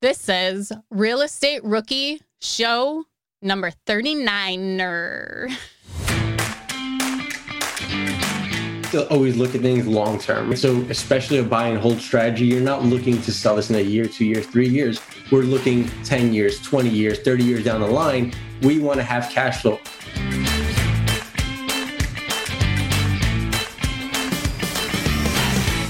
This is Real Estate Rookie Show number 39er. to always look at things long term. So, especially a buy and hold strategy, you're not looking to sell this in a year, two years, three years. We're looking 10 years, 20 years, 30 years down the line. We want to have cash flow.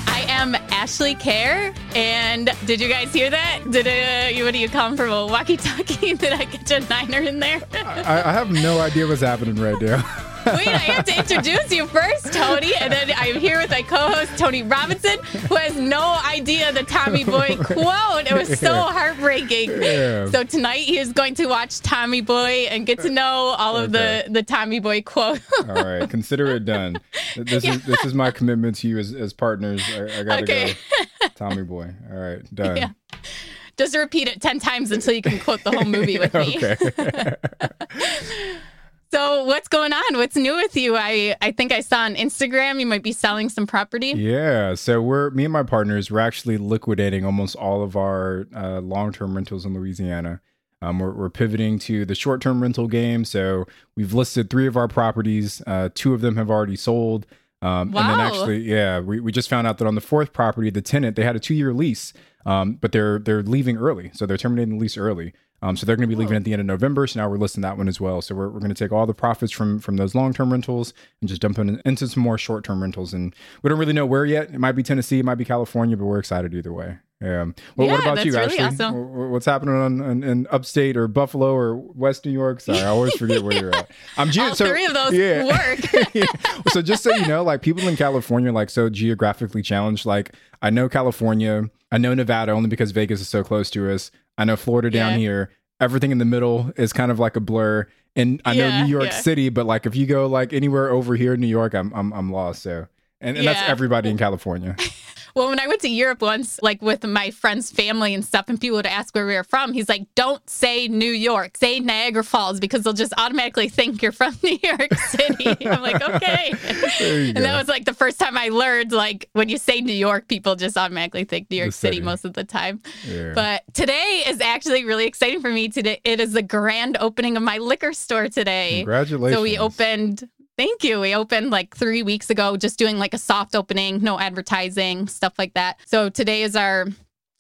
I am Ashley Kerr, and did you guys hear that? Did uh, you, what do you come from a walkie-talkie? Did I get a niner in there? I, I have no idea what's happening right now. Wait, I have to introduce you first, Tony, and then I'm here with my co-host Tony Robinson, who has no idea the Tommy Boy quote. It was so heartbreaking. Yeah. So tonight he is going to watch Tommy Boy and get to know all of the the Tommy Boy quote. all right, consider it done. This yeah. is this is my commitment to you as, as partners. I, I gotta okay. go, Tommy Boy. All right, done. Yeah. Just repeat it ten times until you can quote the whole movie with me. okay. So what's going on? What's new with you? I I think I saw on Instagram you might be selling some property. Yeah. So we're me and my partners we're actually liquidating almost all of our uh, long term rentals in Louisiana. Um, we're, we're pivoting to the short term rental game. So we've listed three of our properties. Uh, two of them have already sold. Um, wow. And then actually, yeah, we, we just found out that on the fourth property, the tenant they had a two year lease, um, but they're they're leaving early, so they're terminating the lease early. Um, so they're going to be leaving at the end of November. So now we're listing that one as well. So we're, we're going to take all the profits from from those long term rentals and just dump them into some more short term rentals. And we don't really know where yet. It might be Tennessee, it might be California, but we're excited either way. Yeah. Well, yeah, what about you, really Ashley? Awesome. What's happening on, in, in, upstate or Buffalo or West New York? Sorry, I always forget where you're at. I'm ge- all so, three of those yeah. work. yeah. So just so you know, like people in California, like so geographically challenged. Like I know California, I know Nevada only because Vegas is so close to us. I know Florida down yeah. here everything in the middle is kind of like a blur. And I yeah, know New York yeah. City, but like if you go like anywhere over here in New York, I'm I'm I'm lost. So and, and that's everybody in California. Well, when I went to Europe once, like with my friend's family and stuff, and people would ask where we were from, he's like, don't say New York, say Niagara Falls because they'll just automatically think you're from New York City. I'm like, okay. And go. that was like the first time I learned, like, when you say New York, people just automatically think New York City. City. most of the time. Yeah. But today is actually really exciting for me. Today, it is the grand opening of my liquor store today. Congratulations. So we opened Thank you. We opened like three weeks ago, just doing like a soft opening, no advertising, stuff like that. So today is our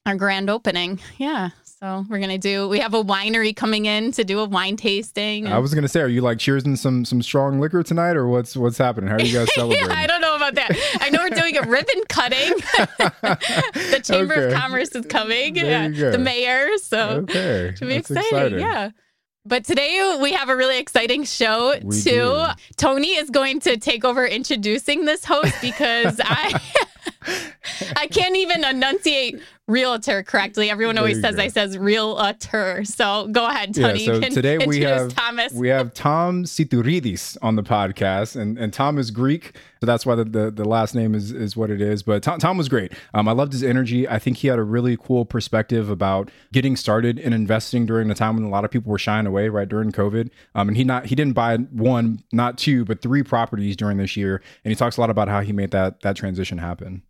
our grand opening. Yeah. So we're gonna do. We have a winery coming in to do a wine tasting. And... I was gonna say, are you like cheersing some some strong liquor tonight, or what's what's happening? How are you guys celebrating? yeah, I don't know about that. I know we're doing a ribbon cutting. the Chamber okay. of Commerce is coming. Yeah, the mayor. So okay. should be That's exciting. exciting. Yeah. But today we have a really exciting show we too. Do. Tony is going to take over introducing this host because I I can't even enunciate realtor correctly. Everyone there always says go. I says realtor. So go ahead, Tony. Yeah, so today we have Thomas. we have Tom Tsitouridis on the podcast, and and Tom is Greek, so that's why the, the, the last name is is what it is. But Tom, Tom was great. Um, I loved his energy. I think he had a really cool perspective about getting started in investing during the time when a lot of people were shying away, right during COVID. Um, and he not he didn't buy one, not two, but three properties during this year, and he talks a lot about how he made that that transition happen.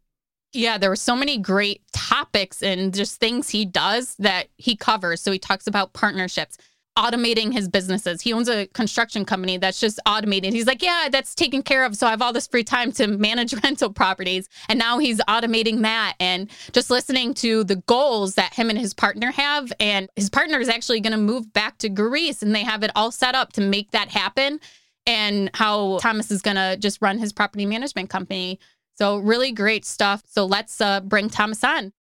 Yeah, there were so many great topics and just things he does that he covers. So he talks about partnerships, automating his businesses. He owns a construction company that's just automated. He's like, yeah, that's taken care of. So I have all this free time to manage rental properties. And now he's automating that and just listening to the goals that him and his partner have. And his partner is actually going to move back to Greece and they have it all set up to make that happen. And how Thomas is going to just run his property management company so, really great stuff. So, let's uh, bring Thomas on.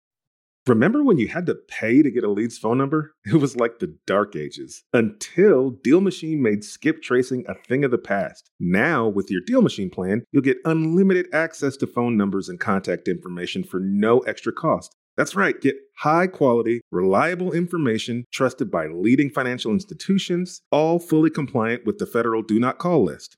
Remember when you had to pay to get a lead's phone number? It was like the dark ages until Deal Machine made skip tracing a thing of the past. Now, with your Deal Machine plan, you'll get unlimited access to phone numbers and contact information for no extra cost. That's right, get high quality, reliable information trusted by leading financial institutions, all fully compliant with the federal Do Not Call list.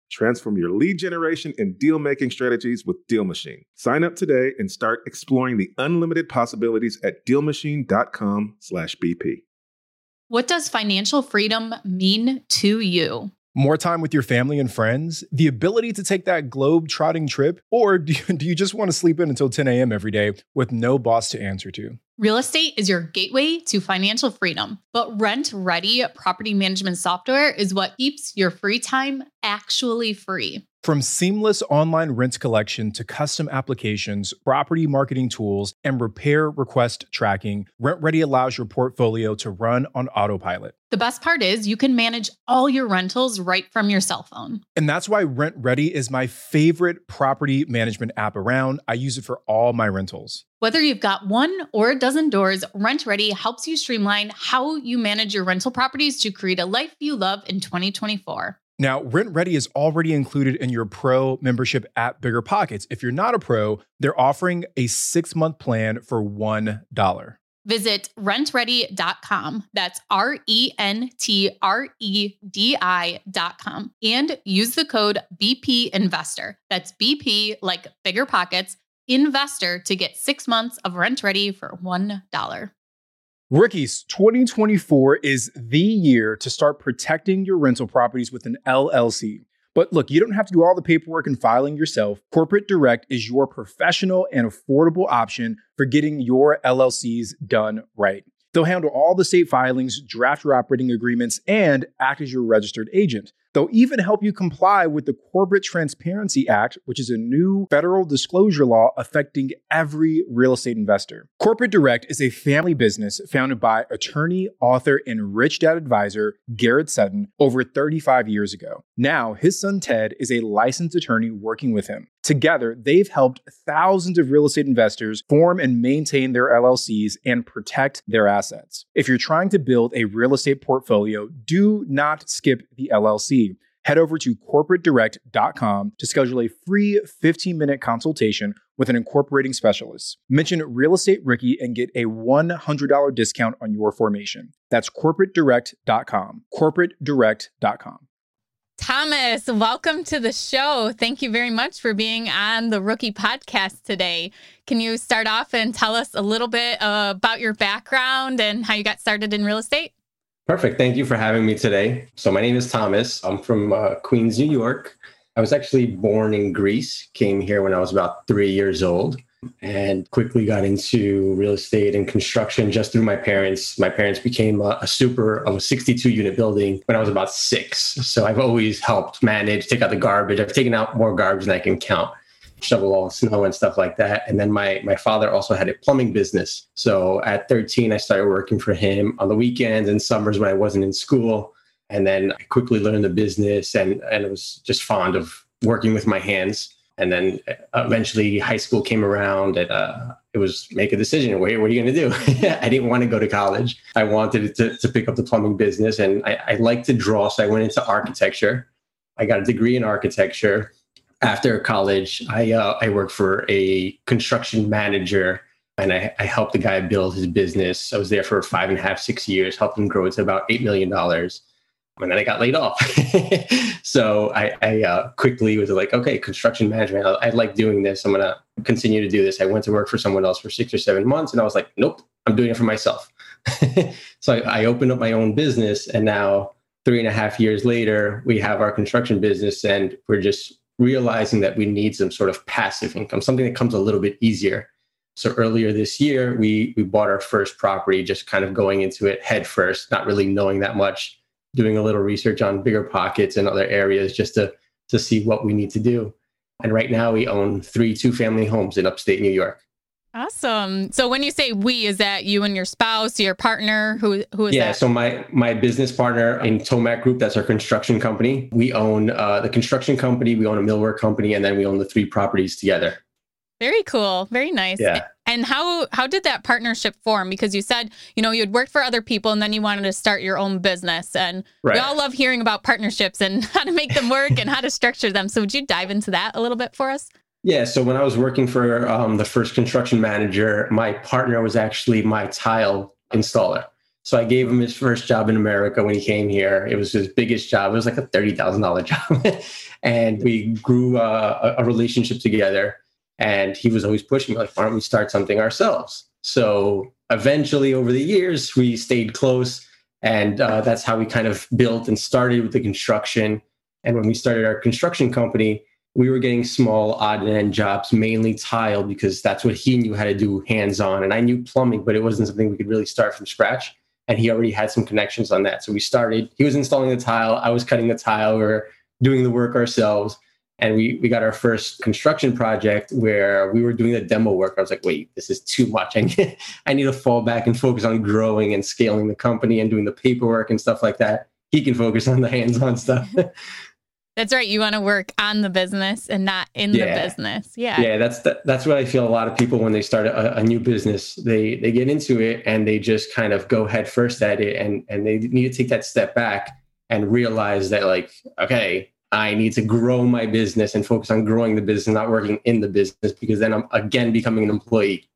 Transform your lead generation and deal making strategies with Deal Machine. Sign up today and start exploring the unlimited possibilities at DealMachine.com/bp. What does financial freedom mean to you? More time with your family and friends, the ability to take that globe trotting trip, or do you, do you just want to sleep in until 10 a.m. every day with no boss to answer to? Real estate is your gateway to financial freedom, but RentRedi property management software is what keeps your free time actually free. From seamless online rent collection to custom applications, property marketing tools, and repair request tracking, RentRedi allows your portfolio to run on autopilot. The best part is you can manage all your rentals right from your cell phone. And that's why RentRedi is my favorite property management app around. I use it for all my rentals. Whether you've got one or a dozen doors, RentRedi helps you streamline how you manage your rental properties to create a life you love in 2024. Now, RentRedi is already included in your pro membership at Bigger Pockets. If you're not a pro, they're offering a six month plan for $1. Visit rentredi.com. That's R E N T R E D I.com. And use the code BP Investor. That's BP, like Bigger Pockets, Investor to get six months of RentRedi for $1. Rookies, 2024 is the year to start protecting your rental properties with an LLC. But look, you don't have to do all the paperwork and filing yourself. Corporate Direct is your professional and affordable option for getting your LLCs done right. They'll handle all the state filings, draft your operating agreements, and act as your registered agent. They'll even help you comply with the Corporate Transparency Act, which is a new federal disclosure law affecting every real estate investor. Corporate Direct is a family business founded by attorney, author, and rich dad advisor Garrett Sutton over 35 years ago. Now, his son Ted is a licensed attorney working with him. Together, they've helped thousands of real estate investors form and maintain their LLCs and protect their assets. If you're trying to build a real estate portfolio, do not skip the LLC. Head over to corporatedirect.com to schedule a free 15 minute consultation with an incorporating specialist. Mention Real Estate Rookie and get a $100 discount on your formation. That's corporatedirect.com. Corporatedirect.com. Thomas, welcome to the show. Thank you very much for being on the Rookie Podcast today. Can you start off and tell us a little bit uh, about your background and how you got started in real estate? Perfect. Thank you for having me today. So, my name is Thomas. I'm from uh, Queens, New York. I was actually born in Greece, came here when I was about three years old and quickly got into real estate and construction just through my parents. My parents became a, a, super of a 62 unit building when I was about six. So I've always helped manage, take out the garbage. I've taken out more garbage than I can count, shovel all the snow and stuff like that. And then my my father also had a plumbing business. So at 13, I started working for him on the weekends and summers when I wasn't in school. And then I quickly learned the business and, and was just fond of working with my hands and then eventually high school came around and uh, it was make a decision. What, what are you going to do? I didn't want to go to college. I wanted to, to pick up the plumbing business and I, I to draw. So I went into architecture. I got a degree in architecture. After college, I, uh, I worked for a construction manager and I, I helped the guy build his business. I was there for five and a half, six years, helped him grow to about $8 million and then I got laid off. so I, I uh, quickly was like, okay, construction management. I, I like doing this. I'm gonna continue to do this. I went to work for someone else for six or seven months, and I was like, nope, I'm doing it for myself. so I, I opened up my own business, and now three and a half years later, we have our construction business, and we're just realizing that we need some sort of passive income, something that comes a little bit easier. So earlier this year, we we bought our first property, just kind of going into it head first, not really knowing that much doing a little research on bigger pockets and other areas just to to see what we need to do. And right now we own three two family homes in upstate New York. Awesome. So when you say we, is that you and your spouse, your partner? Who who is yeah, that? Yeah, so my my business partner in Tomac Group, that's our construction company. We own uh, the construction company, we own a millwork company, and then we own the three properties together. Very cool. Very nice. Yeah. And how how did that partnership form? Because you said, you know, you had worked for other people and then you wanted to start your own business. And right. we all love hearing about partnerships and how to make them work and how to structure them. So would you dive into that a little bit for us? Yeah. So when I was working for um, the first construction manager, my partner was actually my tile installer. So I gave him his first job in America when he came here. It was his biggest job. It was like a thirty thousand dollar job, and we grew uh, a relationship together. And he was always pushing me like, "Why don't we start something ourselves?" So eventually, over the years, we stayed close, and uh, that's how we kind of built and started with the construction. And when we started our construction company, we were getting small odd and end jobs, mainly tile, because that's what he knew how to do hands on. And I knew plumbing, but it wasn't something we could really start from scratch and he already had some connections on that. So we started, he was installing the tile, I was cutting the tile, we are doing the work ourselves. And we, we got our first construction project where we were doing the demo work. I was like, wait, this is too much. I need, I need to fall back and focus on growing and scaling the company and doing the paperwork and stuff like that. He can focus on the hands on stuff. That's right. You want to work on the business and not in yeah. the business. Yeah. Yeah, that's the, that's what I feel. A lot of people when they start a, a, new business, they they get into it and they just kind of go head first at it, and and they need to take that step back and realize that like, okay, I need to grow my business and focus on growing the business, not working in the business, because then I'm again becoming an employee.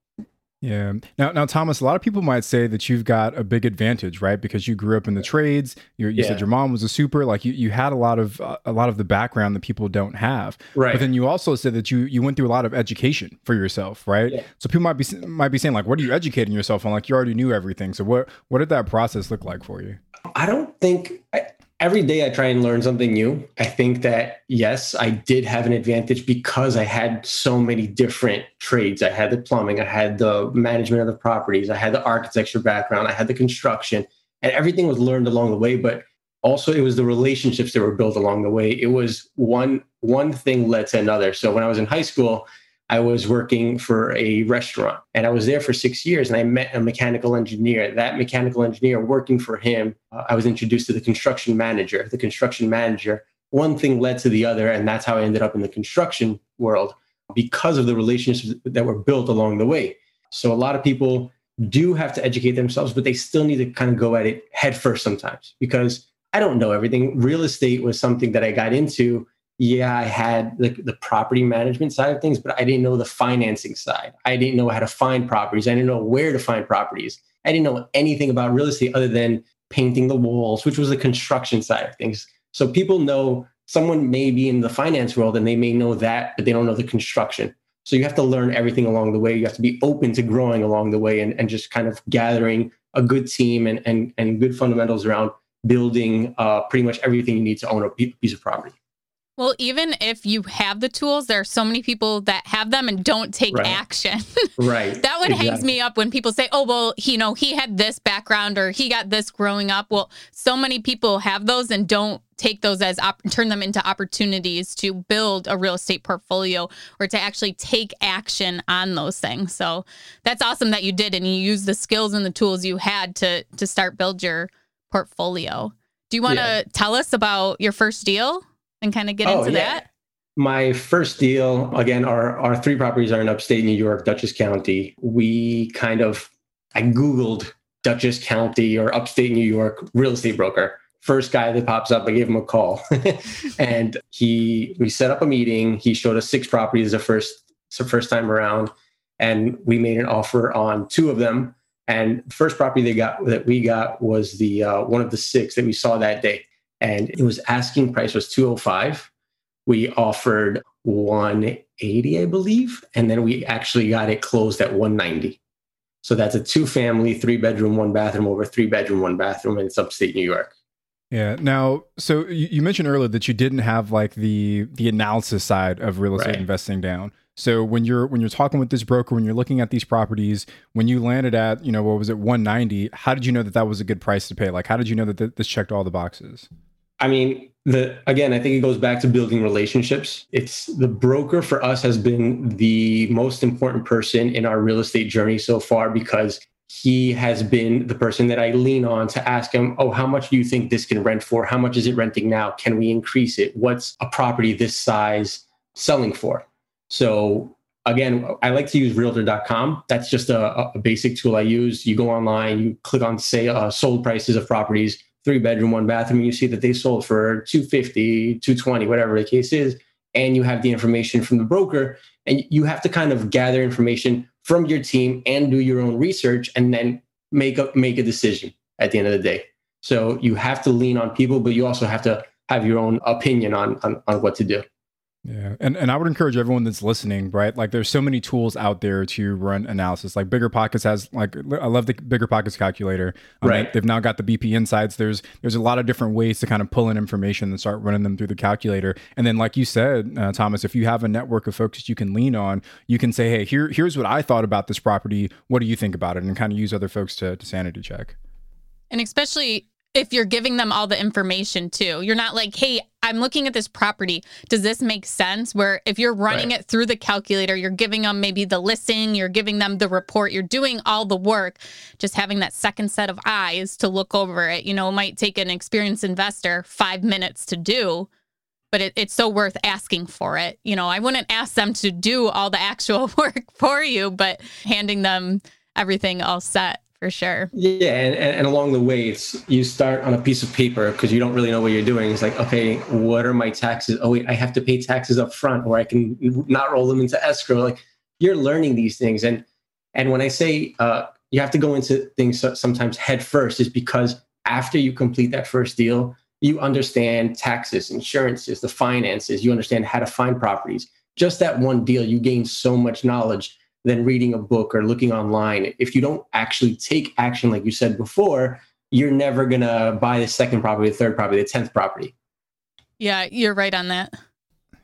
Yeah. Now, now, Thomas, a lot of people might say that you've got a big advantage, right? Because you grew up in the trades. You, you yeah. said your mom was a super. Like you, you had a lot of uh, a lot of the background that people don't have. Right. But then you also said that you you went through a lot of education for yourself, right? Yeah. So people might be might be saying like, what are you educating yourself on? Like you already knew everything. So what what did that process look like for you? I don't think. I, every day I try and learn something new. I think that yes, I did have an advantage because I had so many different trades. I had the plumbing, I had the management of the properties, I had the architecture background, I had the construction, and everything was learned along the way. But also it was the relationships that were built along the way. It was one one thing led to another. So when I was in high school, I was working for a restaurant and I was there for six years and I met a mechanical engineer. That mechanical engineer working for him, uh, I was introduced to the construction manager. The construction manager, one thing led to the other. And that's how I ended up in the construction world because of the relationships that were built along the way. So a lot of people do have to educate themselves, but they still need to kind of go at it head first sometimes because I don't know everything. Real estate was something that I got into yeah, I had the, the property management side of things, but I didn't know the financing side. I didn't know how to find properties. I didn't know where to find properties. I didn't know anything about real estate other than painting the walls, which was the construction side of things. So people know someone may be in the finance world and they may know that, but they don't know the construction. So you have to learn everything along the way. You have to be open to growing along the way and, and just kind of gathering a good team and, and, and good fundamentals around building uh, pretty much everything you need to own a piece of property. Well, even if you have the tools, there are so many people that have them and don't take right. action. right. That one exactly. hangs me up when people say, "Oh, well, you know, he had this background or he got this growing up." Well, so many people have those and don't take those as op- turn them into opportunities to build a real estate portfolio or to actually take action on those things. So, that's awesome that you did and you used the skills and the tools you had to to start build your portfolio. Do you want to yeah. tell us about your first deal? And kind of get oh, into yeah. that? My first deal, again, our, our three properties are in upstate New York, Dutchess County. We kind of, I Googled Dutchess County or upstate New York real estate broker. First guy that pops up, I gave him a call. and he, we set up a meeting. He showed us six properties the first, the first time around. And we made an offer on two of them. And first property they got that we got was the uh, one of the six that we saw that day and it was asking price was 205 we offered 180 i believe and then we actually got it closed at 190 so that's a two family three bedroom one bathroom over three bedroom one bathroom and it's upstate new york yeah. Now, so you mentioned earlier that you didn't have like the the analysis side of real estate right. investing down. So when you're when you're talking with this broker, when you're looking at these properties, when you landed at you know what was it 190, how did you know that that was a good price to pay? Like, how did you know that th- this checked all the boxes? I mean, the again, I think it goes back to building relationships. It's the broker for us has been the most important person in our real estate journey so far because he has been the person that I lean on to ask him, Oh, how much do you think this can rent for? How much is it renting now? Can we increase it? What's a property this size selling for? So again, I like to use realtor.com. That's just a, a, basic tool I use. You go online, you click on say uh, sold prices of properties, three bedroom, one bathroom, and you see that they sold for 250, 220, whatever the case is. And you have the information from the broker, and you have to kind of gather information from your team and do your own research and then make a make a decision at the end of the day. So you have to lean on people, but you also have to have your own opinion on, on, on what to do. Yeah. And and I would encourage everyone that's listening, right? Like there's so many tools out there to run analysis. Like Bigger Pockets has like I love the Bigger Pockets calculator. Um, right. They've now got the BP insights. There's there's a lot of different ways to kind of pull in information and start running them through the calculator. And then like you said, uh, Thomas, if you have a network of folks that you can lean on, you can say, "Hey, here here's what I thought about this property. What do you think about it?" and kind of use other folks to, to sanity check. And especially if you're giving them all the information too. You're not like, hey, I'm looking at this property. Does this make sense? Where if you're running right. it through the calculator, you're giving them maybe the listing, you're giving them the report, you're doing all the work. Just having that second set of eyes to look over it, you know, might take an experienced investor five minutes to do. But it, it's so worth asking for it. You know, I wouldn't ask them to do all the actual work for you, but handing them everything all set for sure. Yeah, and, and along the way, it's you start on a piece of paper because you don't really know what you're doing. It's like, okay, what are my taxes? Oh wait, I have to pay taxes up front, or I can not roll them into escrow. Like you're learning these things, and and when I say uh, you have to go into things sometimes head first, is because after you complete that first deal, you understand taxes, insurances, the finances. You understand how to find properties. Just that one deal, you gain so much knowledge than reading a book or looking online. If you don't actually take action, like you said before, you're never going to buy the second property, the third property, the 10th property. Yeah, you're right on that.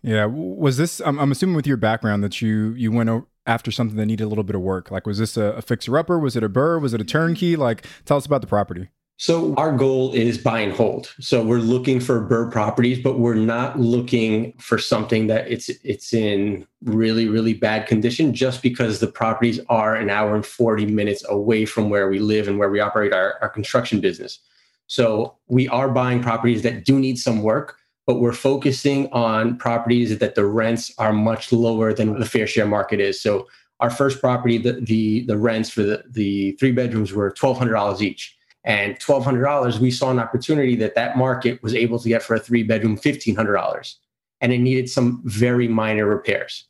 Yeah. Was this, I'm, I'm assuming with your background that you, you went after something that needed a little bit of work. Like, was this a, a fixer upper? Was it a BRRRR? Was it a turnkey? Like, tell us about the property. So our goal is buy and hold. So we're looking for BRRRR properties, but we're not looking for something that it's it's in really really bad condition just because the properties are an hour and 40 minutes away from where we live and where we operate our, our construction business. So we are buying properties that do need some work, but we're focusing on properties that the rents are much lower than the fair share market is. So our first property, the the, the rents for the, the three bedrooms were $1,200 each and $1,200, we saw an opportunity that that market was able to get for a three bedroom $1,500. And it needed some very minor repairs.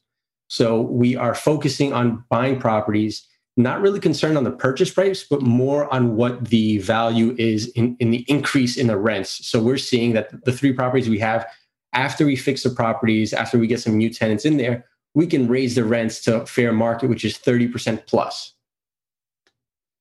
So we are focusing on buying properties, not really concerned on the purchase price, but more on what the value is in, in the increase in the rents. So we're seeing that the three properties we have, after we fix the properties, after we get some new tenants in there, we can raise the rents to fair market, which is 30% plus.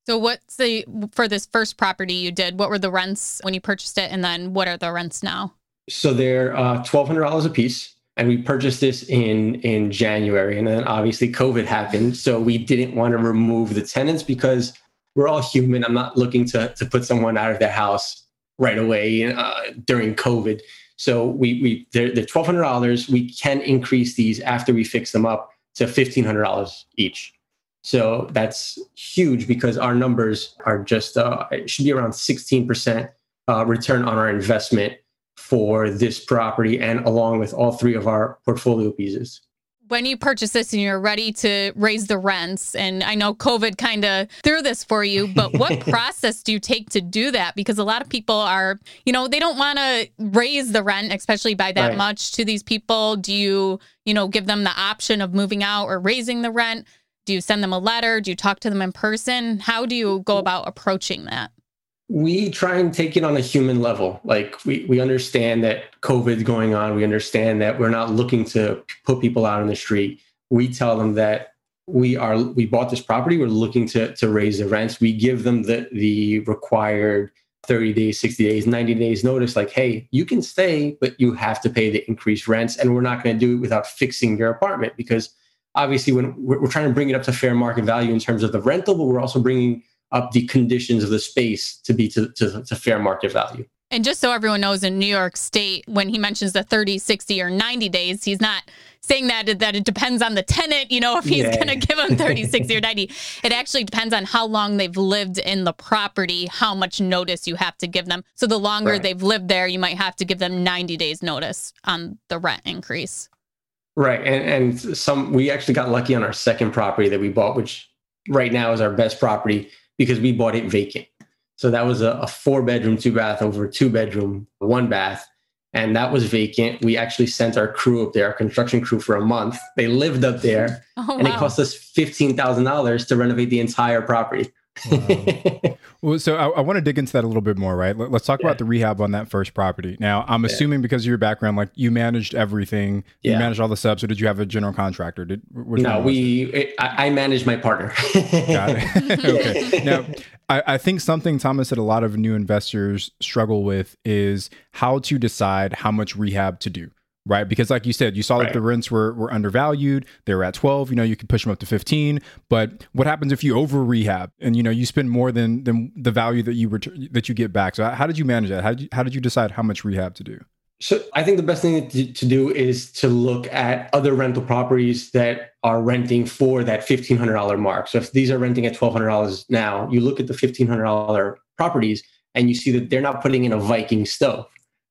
So what's the for this first property you did? What were the rents when you purchased it, and then what are the rents now? So they're uh, twelve hundred dollars a piece, and we purchased this in in January, and then obviously COVID happened, so we didn't want to remove the tenants because we're all human. I'm not looking to to put someone out of their house right away uh, during COVID. So we we they're, they're twelve hundred dollars. We can increase these after we fix them up to fifteen hundred dollars each. So that's huge because our numbers are just, uh, it should be around 16% uh, return on our investment for this property and along with all three of our portfolio pieces. When you purchase this and you're ready to raise the rents, and I know COVID kind of threw this for you, but what process do you take to do that? Because a lot of people are, you know, they don't want to raise the rent, especially by that right. much to these people. Do you, you know, give them the option of moving out or raising the rent? Do you send them a letter? Do you talk to them in person? How do you go about approaching that? We try and take it on a human level. Like we, we understand that COVID's going on. We understand that we're not looking to put people out on the street. We tell them that we are we bought this property. We're looking to to raise the rents. We give them the the required 30 days, 60 days, 90 days notice like, hey, you can stay, but you have to pay the increased rents. And we're not going to do it without fixing your apartment because obviously when we're, we're trying to bring it up to fair market value in terms of the rental, but we're also bringing up the conditions of the space to be to, to, to fair market value. And just so everyone knows, in New York State, when he mentions the 30, 60, or 90 days, he's not saying that that it depends on the tenant, you know, if he's yeah. going to give them 30, 60, or 90. It actually depends on how long they've lived in the property, how much notice you have to give them. So the longer right. they've lived there, you might have to give them 90 days notice on the rent increase. Right. And and some we actually got lucky on our second property that we bought, which right now is our best property because we bought it vacant. So that was a, a four bedroom, two bath over two bedroom, one bath. And that was vacant. We actually sent our crew up there, our construction crew for a month. They lived up there Oh, and it cost us $15,000 to renovate the entire property. Wow. Well, so I, I want to dig into that a little bit more, right? Let, us talk Yeah. about the rehab on that first property. Now, I'm Yeah. assuming because of your background, like you managed everything, you managed all the subs, or did you have a general contractor? Did no, one was it? we, it, I, I managed my partner. Got it. okay. Now, I, I think something Thomas that a lot of new investors struggle with is how to decide how much rehab to do. Right. Because like you said, you saw that the rents were, were undervalued. They were at 12, you know, you could push them up to 15. But what happens if you over rehab and, you know, you spend more than, than the value that you return, that you get back? So how did you manage that? How did you, how did you decide how much rehab to do? So I think the best thing to, to do is to look at other rental properties that are renting for that fifteen hundred dollar mark. So if these are renting at twelve hundred dollars now, you look at the fifteen hundred dollar properties and you see that they're not putting in a Viking stove,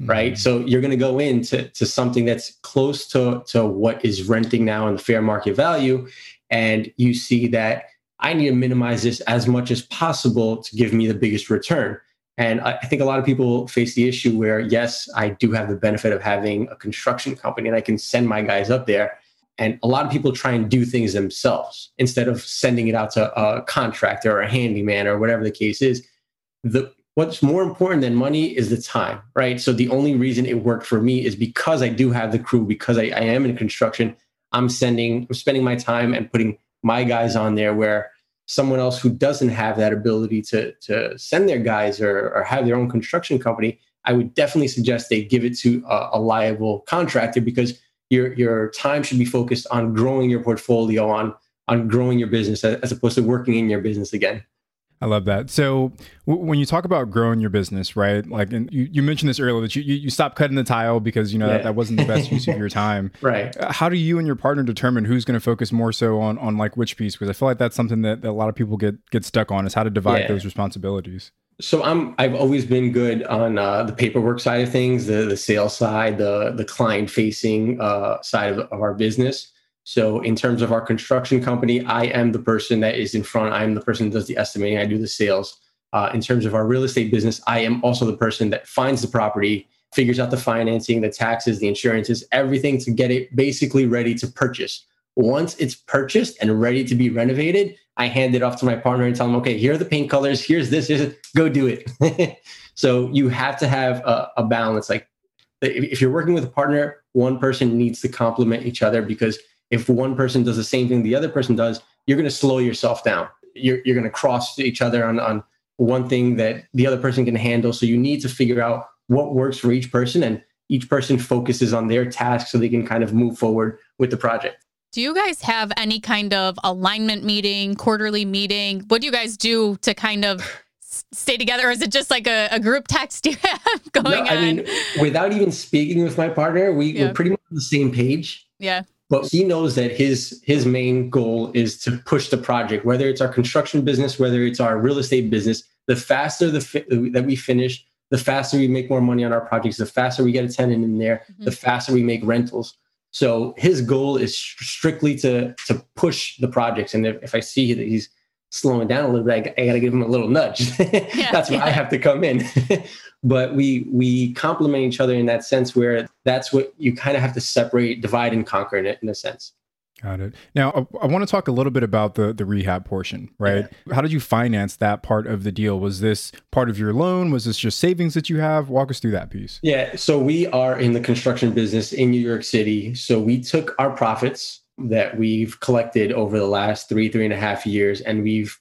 right? Mm-hmm. So you're going to go into to something that's close to to what is renting now in the fair market value, and you see that I need to minimize this as much as possible to give me the biggest return. And I I think a lot of people face the issue where, yes, I do have the benefit of having a construction company and I can send my guys up there. And a lot of people try and do things themselves instead of sending it out to a contractor or a handyman or whatever the case is. The what's more important than money is the time, right? So the only reason it worked for me is because I do have the crew, because I, I am in construction. I'm sending, I'm spending my time and putting my guys on there where someone else who doesn't have that ability to to send their guys or, or have their own construction company, I would definitely suggest they give it to a, a liable contractor because your your time should be focused on growing your portfolio, on on growing your business as as opposed to working in your business again. I love that. So w- when you talk about growing your business, right? Like, and you, you mentioned this earlier that you, you, you stopped cutting the tile because, you know, that, Yeah. that wasn't the best use of your time. Right. Uh, How do you and your partner determine who's going to focus more so on, on like which piece? Because I feel like that's something that, that a lot of people get, get stuck on is how to divide Yeah. those responsibilities. So I'm I've always been good on uh, the paperwork side of things, the the sales side, the the client facing uh, side of, of our business. So in terms of our construction company, I am the person that is in front. I am the person that does the estimating. I do the sales. Uh, in terms of our real estate business, I am also the person that finds the property, figures out the financing, the taxes, the insurances, everything to get it basically ready to purchase. Once it's purchased and ready to be renovated, I hand it off to my partner and tell them, okay, here are the paint colors. Here's this. Here's it. Go do it. so you have to have a, a balance. Like if if you're working with a partner, one person needs to complement each other because if one person does the same thing the other person does, you're going to slow yourself down. You're, you're going to cross each other on, on one thing that the other person can handle. So you need to figure out what works for each person and each person focuses on their task so they can kind of move forward with the project. Do you guys have any kind of alignment meeting, quarterly meeting? What do you guys do to kind of stay together? Or is it just like a, a group text you have going No, on? I mean, without even speaking with my partner, we, Yeah. we're pretty much on the same page. yeah. But he knows that his his main goal is to push the project whether it's our construction business whether it's our real estate business the faster the fi- that we finish the faster we make more money on our projects the faster we get a tenant in there Mhm. the faster we make rentals. So his goal is st- strictly to to push the projects. And if, if i see that he's slowing down a little bit i, I got to give him a little nudge. That's where i have to come in but we we complement each other in that sense where that's what you kind of have to separate divide and conquer in, it, in a sense Got it. Now, I, I want to talk a little bit about the the rehab portion, right? How did you finance that part of the deal? Was this part of your loan? Was this just savings that you have? Walk us through that piece. yeah so we are in the construction business in new york city so we took our profits that we've collected over the last three three and a half years and we've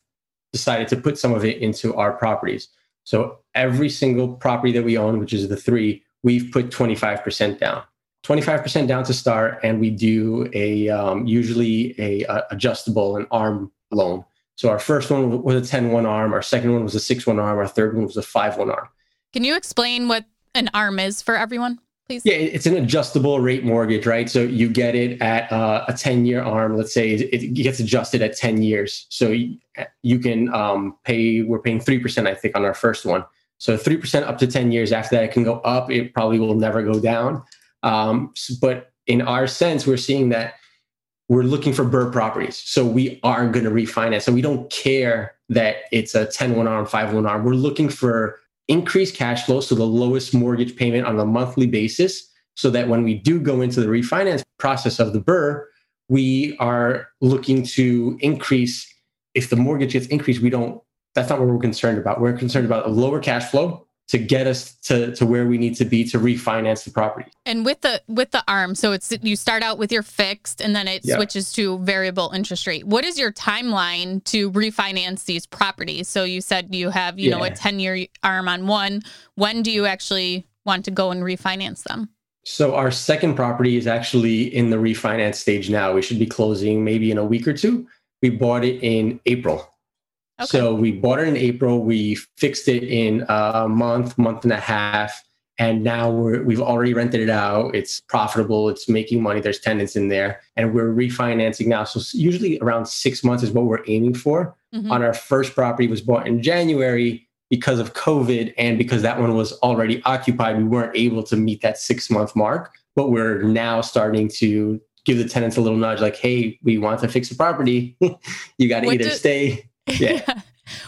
decided to put some of it into our properties so every single property that we own which is the three we've put 25% down. 25% down to start and we do a um, usually a, uh adjustable an arm loan. So our first one was a 10-1 arm our second one was a 6-1 arm our third one was a 5-1 arm. Can you explain what an arm is for everyone, please? yeah it's an adjustable rate mortgage right? So you get it at uh, a 10-year arm let's say it, gets adjusted at 10 years. So you, you can um, pay we're paying 3% i think on our first one so 3% up to 10 years after that it can go up it probably will never go down um, but in our sense, we're seeing that we're looking for BRRRR properties. So we are going to refinance. So we don't care that it's a 10 1 arm, 5 1 arm. We're looking for increased cash flow. So the lowest mortgage payment on a monthly basis. So that when we do go into the refinance process of the BRRRR, we are looking to increase. If the mortgage gets increased, we don't, that's not what we're concerned about. We're concerned about a lower cash flow to get us to, to where we need to be to refinance the property. And with the with the arm, so it's you start out with your fixed and then it yeah. switches to variable interest rate. What is your timeline to refinance these properties? So you said you have, you yeah. know, a 10-year arm on one. When do you actually want to go and refinance them? So our second property is actually in the refinance stage now. We should be closing maybe in a week or two. We bought it in April. Okay. So we bought it in April. We fixed it in a month, month and a half, and now we're, we've already rented it out. It's profitable. It's making money. There's tenants in there, and we're refinancing now. So usually around six months is what we're aiming for. Mm-hmm. On our first property was bought in January because of COVID and because that one was already occupied. We weren't able to meet that six month mark, but we're now starting to give the tenants a little nudge like hey we want to fix the property you got to either stay yeah.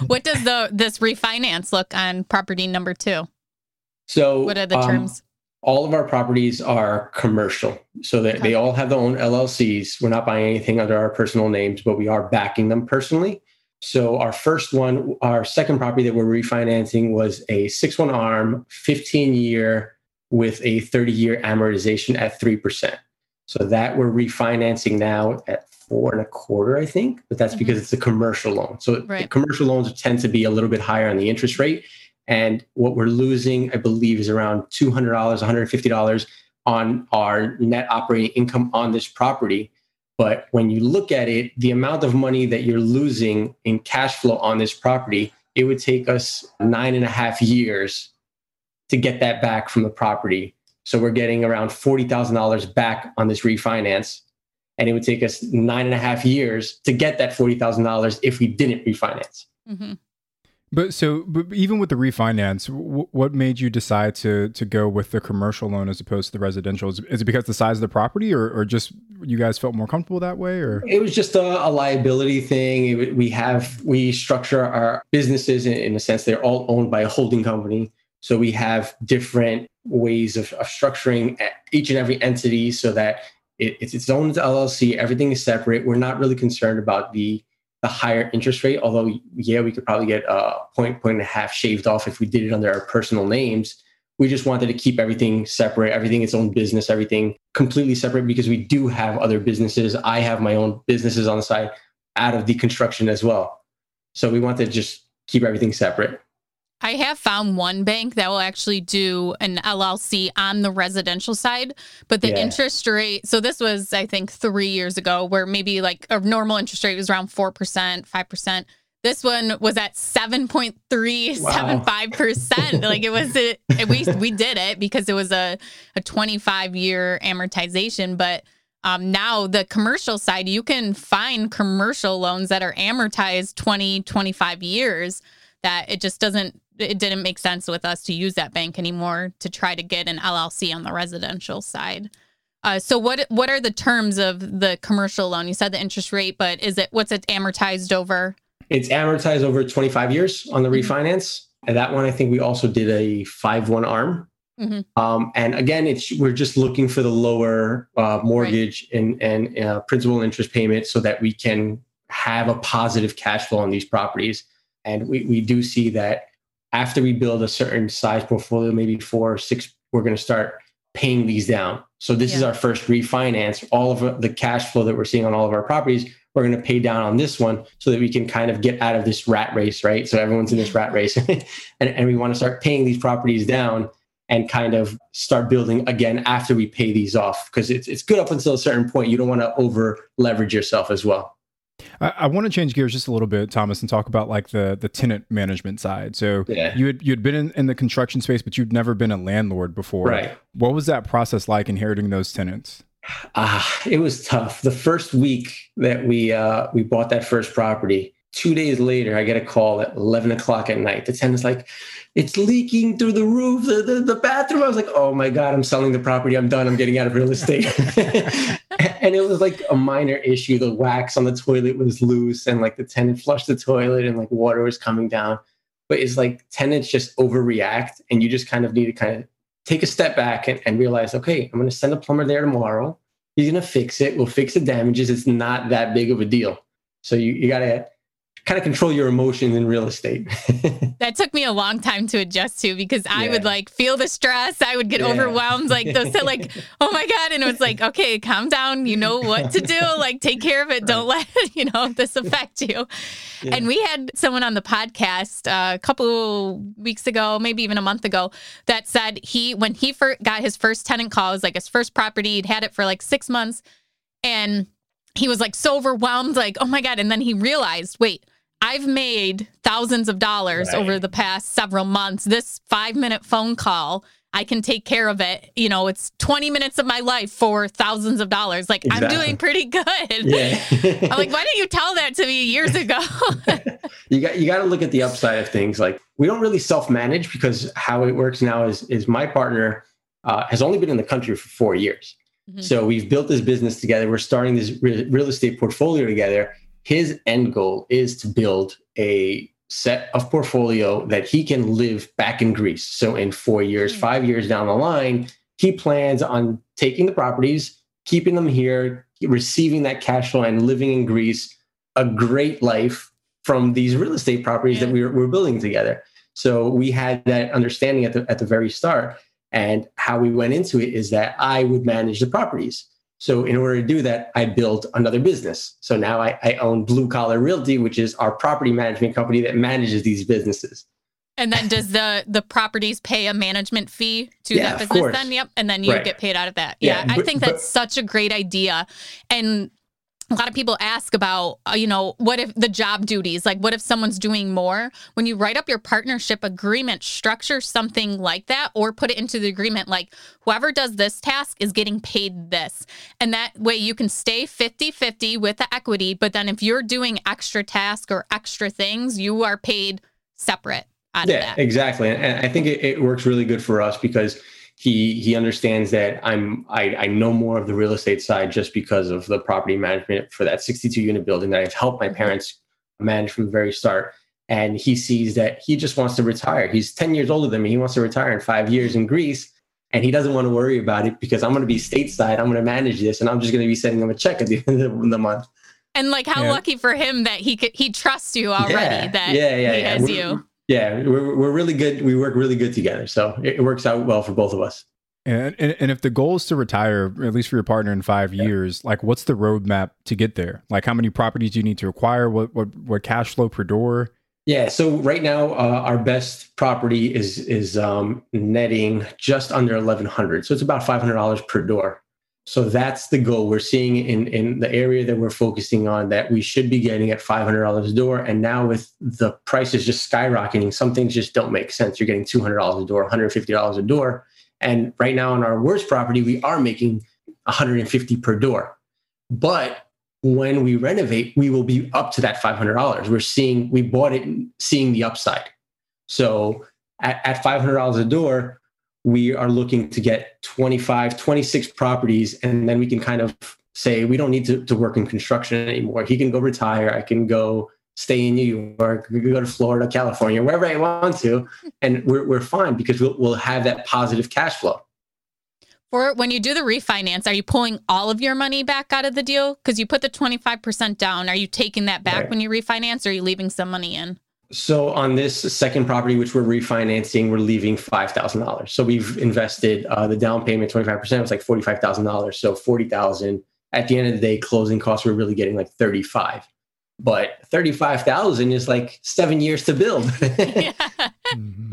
what does the this refinance look on property number two? So what are the um, terms? All of our properties are commercial. So that okay. they all have their own LLCs. We're not buying anything under our personal names, but we are backing them personally. So our first one, our second property that we're refinancing was a 6-1 arm, 15 year with a 30 year amortization at 3%. So that we're refinancing now at four and a quarter, I think, but that's mm-hmm. because it's a commercial loan. So right. commercial loans tend to be a little bit higher on the interest rate. And what we're losing, I believe, is around $200, $150 on our net operating income on this property. But when you look at it, the amount of money that you're losing in cash flow on this property, it would take us nine and a half years to get that back from the property. So we're getting around $40,000 back on this refinance and it would take us nine and a half years to get that forty thousand dollars if we didn't refinance. Mm-hmm. But so, but even with the refinance, w- what made you decide to to go with the commercial loan as opposed to the residential? Is, is it because the size of the property, or, or just you guys felt more comfortable that way, or it was just a, a liability thing? It, we have we structure our businesses in, in a sense they're all owned by a holding company, so we have different ways of, of structuring each and every entity so that it, it's its own LLC. Everything is separate. We're not really concerned about the the higher interest rate. Although, yeah, we could probably get a point point and a half shaved off if we did it under our personal names. We just wanted to keep everything separate, everything its own business, everything completely separate because we do have other businesses. I have my own businesses on the side out of the construction as well. So we want to just keep everything separate. I have found one bank that will actually do an LLC on the residential side, but the yeah. interest rate. So this was, I think, three years ago, where maybe like a normal interest rate was around 4%, 5%. This one was at 7.375%. Wow. like it was, a, we, we did it because it was a, a 25 year amortization. But um, now the commercial side, you can find commercial loans that are amortized 20, 25 years that it just doesn't it didn't make sense with us to use that bank anymore to try to get an LLC on the residential side. Uh, so what what are the terms of the commercial loan? You said the interest rate, but is it what's it amortized over? It's amortized over 25 years on the mm-hmm. refinance. And that one, I think we also did a five one arm. Mm-hmm. Um, and again, it's we're just looking for the lower uh, mortgage right. and and uh, principal interest payment so that we can have a positive cash flow on these properties. And we we do see that after we build a certain size portfolio, maybe four or six, we're going to start paying these down. So this yeah. is our first refinance. All of the cash flow that we're seeing on all of our properties, we're going to pay down on this one so that we can kind of get out of this rat race, right? So everyone's in this rat race, and, and we want to start paying these properties down and kind of start building again after we pay these off because it's it's good up until a certain point. You don't want to over leverage yourself as well. I, I want to change gears just a little bit, Thomas, and talk about like the the tenant management side. So yeah. you had you had been in, in the construction space, but you'd never been a landlord before. Right. What was that process like inheriting those tenants? Ah, it was tough. The first week that we uh, we bought that first property, Two days later, I get a call at 11 o'clock at night. The tenant's like, it's leaking through the roof, the, the, the bathroom. I was like, oh my God, I'm selling the property. I'm done. I'm getting out of real estate. and it was like a minor issue. The wax on the toilet was loose and like the tenant flushed the toilet and like water was coming down. But it's like tenants just overreact and you just kind of need to kind of take a step back and, and realize, okay, I'm going to send a plumber there tomorrow. He's going to fix it. We'll fix the damages. It's not that big of a deal. So you, you got to kind of control your emotions in real estate. that took me a long time to adjust to because I yeah. would like feel the stress. I would get yeah. overwhelmed, like those like, oh my God. And it was like, okay, calm down. You know what to do. Like take care of it. Right. Don't let, you know, this affect you. Yeah. And we had someone on the podcast uh, a couple weeks ago, maybe even a month ago, that said he, when he first got his first tenant call, it was like his first property, he'd had it for like six months. And he was like so overwhelmed, like, oh my God. And then he realized, wait, I've made thousands of dollars right. over the past several months. This five minute phone call, I can take care of it. You know, it's 20 minutes of my life for thousands of dollars. Like, exactly. I'm doing pretty good. Yeah. I'm like, why didn't you tell that to me years ago? you got you got to look at the upside of things. Like, we don't really self manage because how it works now is is my partner uh, has only been in the country for four years. Mm-hmm. So we've built this business together. We're starting this re- real estate portfolio together his end goal is to build a set of portfolio that he can live back in Greece. So in four years, hmm. five years down the line, he plans on taking the properties, keeping them here, receiving that cash flow and living in Greece a great life from these real estate properties yeah. that we we're building together. So we had that understanding at the at the very start. And how we went into it is that I would manage the properties. So in order to do that, I built another business. So now I, I own Blue Collar Realty, which is our property management company that manages these businesses. And then does the the properties pay a management fee to yeah, that business then? Yep. And then you right. get paid out of that. Yeah. yeah I think that's but, such a great idea. And a lot of people ask about, uh, you know, what if the job duties, like what if someone's doing more? When you write up your partnership agreement, structure something like that or put it into the agreement like whoever does this task is getting paid this. And that way you can stay 50 50 with the equity. But then if you're doing extra tasks or extra things, you are paid separate. yeah, exactly. And I think it, it works really good for us because he he understands that I'm I, I know more of the real estate side just because of the property management for that 62 unit building that I've helped my mm-hmm. parents manage from the very start. And he sees that he just wants to retire. He's 10 years older than me. He wants to retire in five years in Greece. And he doesn't want to worry about it because I'm going to be stateside. I'm going to manage this and I'm just going to be sending him a check at the end of the month. And like how yeah. lucky for him that he could he trusts you already yeah. that yeah, yeah, he yeah. has we're, you yeah, we're, we're really good. We work really good together. So it, it works out well for both of us. And, and, and if the goal is to retire, at least for your partner in five yeah. years, like what's the roadmap to get there? Like how many properties do you need to acquire? What what what cash flow per door? Yeah. So right now, uh, our best property is is um, netting just under eleven hundred. So it's about five hundred dollars per door. So that's the goal we're seeing in, in the area that we're focusing on that we should be getting at $500 a door. And now with the prices just skyrocketing, some things just don't make sense. You're getting $200 a door, $150 a door. And right now on our worst property, we are making 150 per door. But when we renovate, we will be up to that $500. We're seeing, we bought it seeing the upside. So at, at $500 a door, we are looking to get 25, 26 properties, and then we can kind of say, we don't need to, to work in construction anymore. He can go retire. I can go stay in New York, we can go to Florida, California, wherever I want to, and we're, we're fine because we'll, we'll have that positive cash flow. For when you do the refinance, are you pulling all of your money back out of the deal? Because you put the 25% down. Are you taking that back right. when you refinance or are you leaving some money in? So on this second property, which we're refinancing, we're leaving five thousand dollars. So we've invested uh, the down payment twenty five percent was like forty five thousand dollars. So forty thousand. At the end of the day, closing costs we're really getting like thirty five. But thirty five thousand is like seven years to build. yeah. mm-hmm.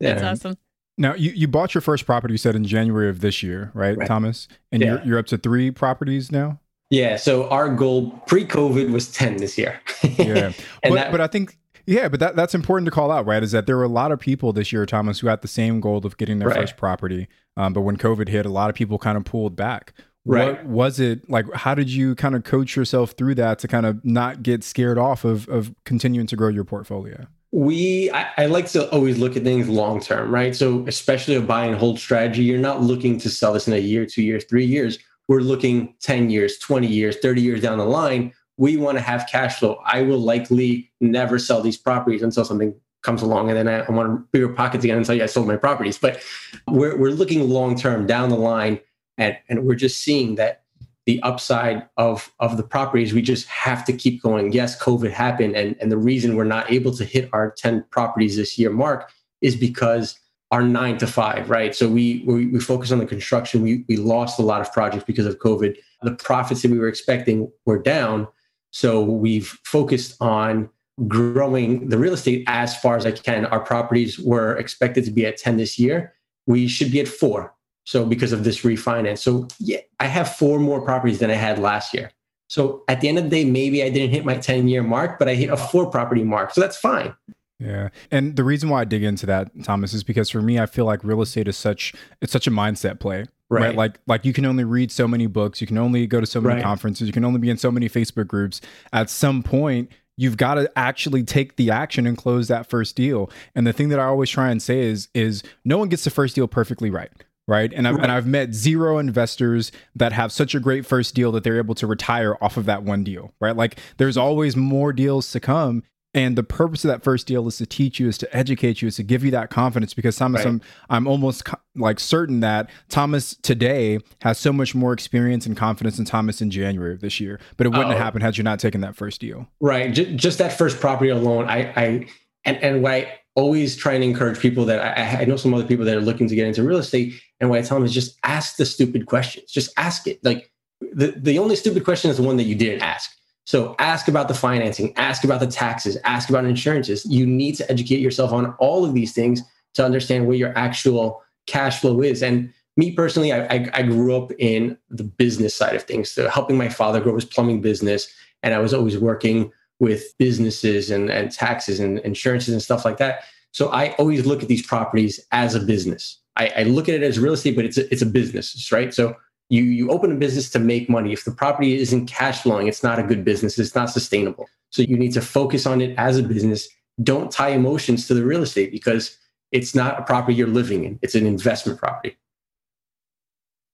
That's awesome. Now you, you bought your first property you said in January of this year, right, right. Thomas? And yeah. you're you're up to three properties now. Yeah. So our goal pre-COVID was ten this year. yeah, but, that, but I think yeah, but that, that's important to call out, right? Is that there were a lot of people this year, Thomas, who had the same goal of getting their right. first property. Um, but when COVID hit, a lot of people kind of pulled back. Right. What was it like? How did you kind of coach yourself through that to kind of not get scared off of of continuing to grow your portfolio? we I, I, like to always look at things long term right so especially a buy and hold strategy you're not looking to sell this in a year two years three years we're looking 10 years 20 years 30 years down the line we want to have cash flow. I will likely never sell these properties until something comes along and then i, I want bigger pockets again until i sold my properties. But we're, we're looking long term down the line and, and we're just seeing that the upside of of the properties we just have to keep going. Yes covid happened and and the reason we're not able to hit our 10 properties this year mark is because our nine to five right? So we we, we focus on the construction. We, we lost a lot of projects because of covid. The profits that we were expecting were down so we've focused on growing the real estate as far as i can our properties were expected to be at 10 this year we should be at four so because of this refinance. So yeah, I have four more properties than I had last year. So at the end of the day, maybe I didn't hit my 10 year mark, but I hit a four property mark. So that's fine. Yeah. And the reason why I dig into that, Thomas, is because for me, I feel like real estate is such it's such a mindset play. Right. right. Like like you can only read so many books, you can only go to so many right. conferences, you can only be in so many Facebook groups. At some point, you've got to actually take the action and close that first deal. And the thing that I always try and say is is no one gets the first deal perfectly right right? And I've, right. and I've met zero investors that have such a great first deal that they're able to retire off of that one deal, right? Like there's always more deals to come. And the purpose of that first deal is to teach you, is to educate you, is to give you that confidence. Because Thomas, right. I'm, I'm almost co- like certain that Thomas today has so much more experience and confidence than Thomas in January of this year. But it wouldn't oh. have happened had you not taken that first deal. Right. J- just that first property alone. I, I and and what I always try and encourage people that I, I know some other people that are looking to get into real estate and what I tell them is just ask the stupid questions. Just ask it. Like the, the only stupid question is the one that you didn't ask. So ask about the financing, ask about the taxes, ask about insurances. You need to educate yourself on all of these things to understand where your actual cash flow is. And me personally, I, I, I grew up in the business side of things, so helping my father grow his plumbing business. And I was always working with businesses and, and taxes and insurances and stuff like that. So I always look at these properties as a business. I, I look at it as real estate, but it's a, it's a business, right? So you you open a business to make money. If the property isn't cash flowing, it's not a good business. It's not sustainable. So you need to focus on it as a business. Don't tie emotions to the real estate because it's not a property you're living in. It's an investment property.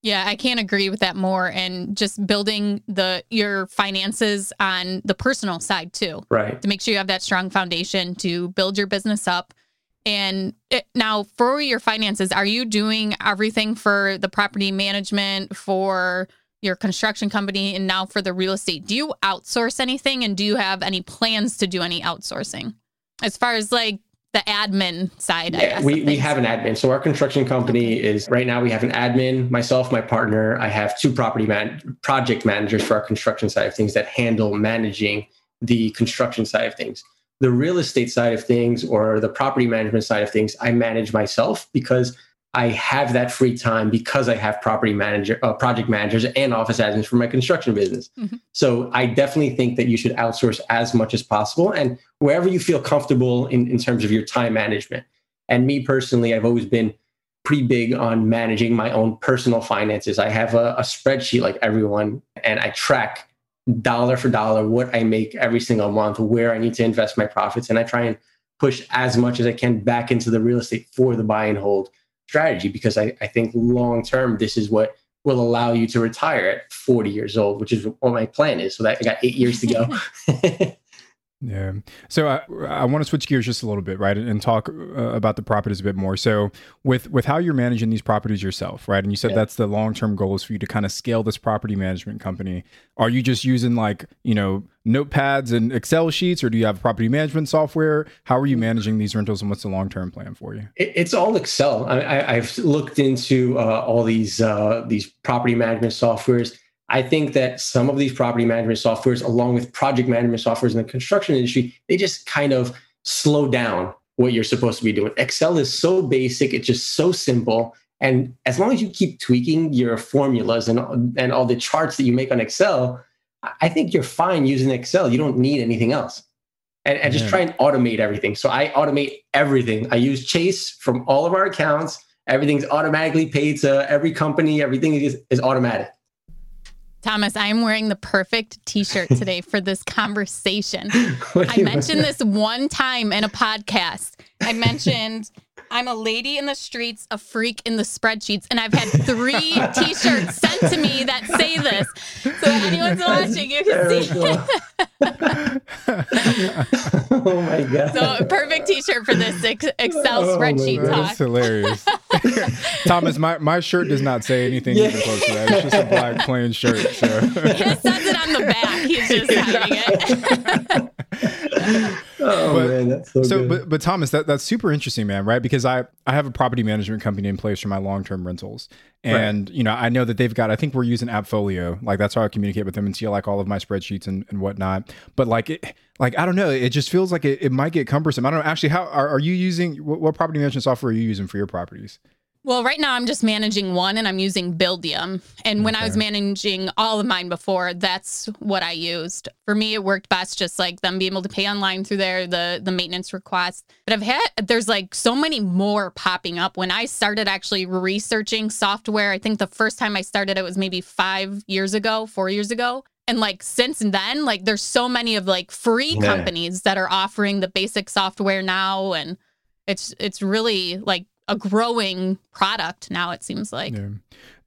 Yeah, I can't agree with that more. And just building the your finances on the personal side too, right? To make sure you have that strong foundation to build your business up and it, now for your finances, are you doing everything for the property management, for your construction company, and now for the real estate? Do you outsource anything? And do you have any plans to do any outsourcing as far as like the admin side? Yeah, we, we have an admin. So our construction company okay. is right now we have an admin, myself, my partner. I have two property man project managers for our construction side of things that handle managing the construction side of things the real estate side of things or the property management side of things, I manage myself because I have that free time because I have property manager, uh, project managers, and office admins for my construction business. Mm-hmm. So I definitely think that you should outsource as much as possible and wherever you feel comfortable in, in terms of your time management. And me personally, I've always been pretty big on managing my own personal finances. I have a, a spreadsheet like everyone, and I track dollar for dollar what I make every single month, where I need to invest my profits. And I try and push as much as I can back into the real estate for the buy and hold strategy because I, I think long term, this is what will allow you to retire at 40 years old, which is what my plan is. So that I got eight years to go. Yeah. So I, I want to switch gears just a little bit, right, and talk uh, about the properties a bit more. So with with how you're managing these properties yourself, right, and you said yeah. that's the long term goal is for you to kind of scale this property management company. Are you just using like you know notepads and Excel sheets, or do you have property management software? How are you managing these rentals, and what's the long term plan for you? It's all Excel. I, have looked into uh, all these uh, these property management softwares I think that some of these property management softwares, along with project management softwares in the construction industry, they just kind of slow down what you're supposed to be doing. Excel is so basic, it's just so simple. And as long as you keep tweaking your formulas and, and all the charts that you make on Excel, I think you're fine using Excel. You don't need anything else. And, and just yeah. try and automate everything. So I automate everything. I use Chase from all of our accounts. Everything's automatically paid to every company. Everything is, is automatic. Thomas, I am wearing the perfect t-shirt today for this conversation. I mentioned this one time in a podcast. I mentioned I'm a lady in the streets, a freak in the spreadsheets, and I've had three T-shirts sent to me that say this. So if anyone's watching, you can see. oh my god! So perfect T-shirt for this Excel oh spreadsheet talk. That's hilarious. Thomas, my, my shirt does not say anything yeah. even close to that. It's just a black plain shirt. So. It says it on the back. He's just hiding it. Oh but, man, that's so, so but but Thomas, that, that's super interesting, man, right? Because I I have a property management company in place for my long term rentals, and right. you know I know that they've got. I think we're using AppFolio, like that's how I communicate with them and see like all of my spreadsheets and, and whatnot. But like it, like I don't know, it just feels like it, it might get cumbersome. I don't know. Actually, how are, are you using what, what property management software are you using for your properties? Well, right now I'm just managing one and I'm using Buildium. And when I was managing all of mine before, that's what I used. For me, it worked best just like them being able to pay online through there, the the maintenance requests. But I've had there's like so many more popping up. When I started actually researching software, I think the first time I started it was maybe five years ago, four years ago. And like since then, like there's so many of like free yeah. companies that are offering the basic software now and it's it's really like a growing product now. It seems like. Yeah.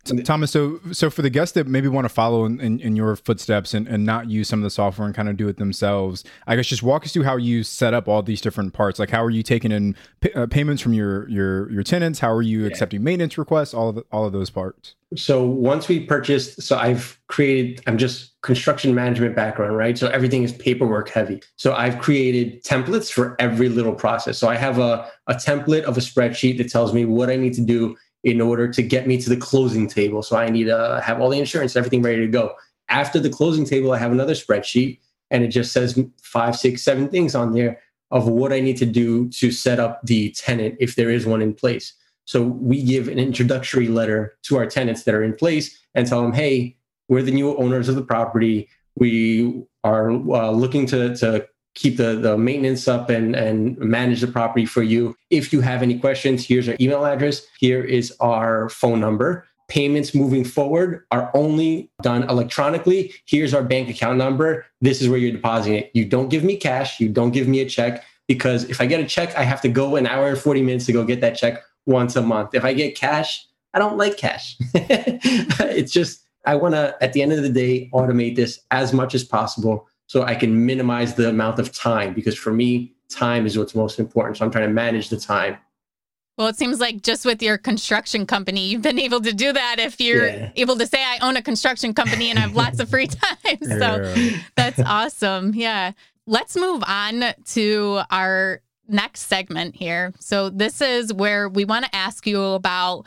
Thomas, so so for the guests that maybe want to follow in, in, in, your footsteps and, and not use some of the software and kind of do it themselves, I guess just walk us through how you set up all these different parts. Like how are you taking in p- uh, payments from your your your tenants? How are you yeah. accepting maintenance requests? All of the, all of those parts. So once we purchased, so I've created. I'm just construction management background, right? So everything is paperwork heavy. So I've created templates for every little process. So I have a a template of a spreadsheet that tells me what I need to do in order to get me to the closing table. So I need to have all the insurance, everything ready to go. After the closing table, I have another spreadsheet and it just says five, six, seven things on there of what I need to do to set up the tenant if there is one in place. So we give an introductory letter to our tenants that are in place and tell them, hey, we're the new owners of the property. We are uh, looking to, to keep the, the maintenance up and, and manage the property for you. If you have any questions, here's our email address. Here is our phone number. Payments moving forward are only done electronically. Here's our bank account number. This is where you're depositing it. You don't give me cash. You don't give me a check because if I get a check, I have to go an hour and 40 minutes to go get that check once a month. If I get cash, I don't like cash. it's just, I want to, at the end of the day, automate this as much as possible so I can minimize the amount of time because for me, time is what's most important. So I'm trying to manage the time. Well, it seems like just with your construction company, you've been able to do that if you're yeah. able to say, I own a construction company and I have lots of free time. So yeah. that's awesome. Yeah. Let's move on to our next segment here. So, this is where we want to ask you about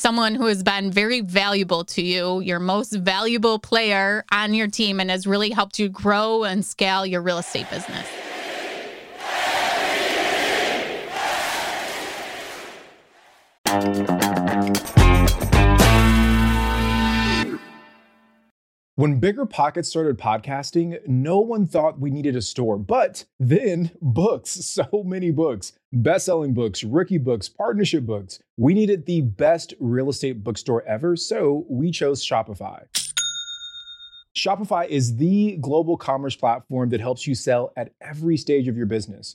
someone who has been very valuable to you, your most valuable player on your team, and has really helped you grow and scale your real estate business. When Bigger Pockets started podcasting, no one thought we needed a store, but then books, so many books, best selling books, rookie books, partnership books. We needed the best real estate bookstore ever, so we chose Shopify. Shopify is the global commerce platform that helps you sell at every stage of your business.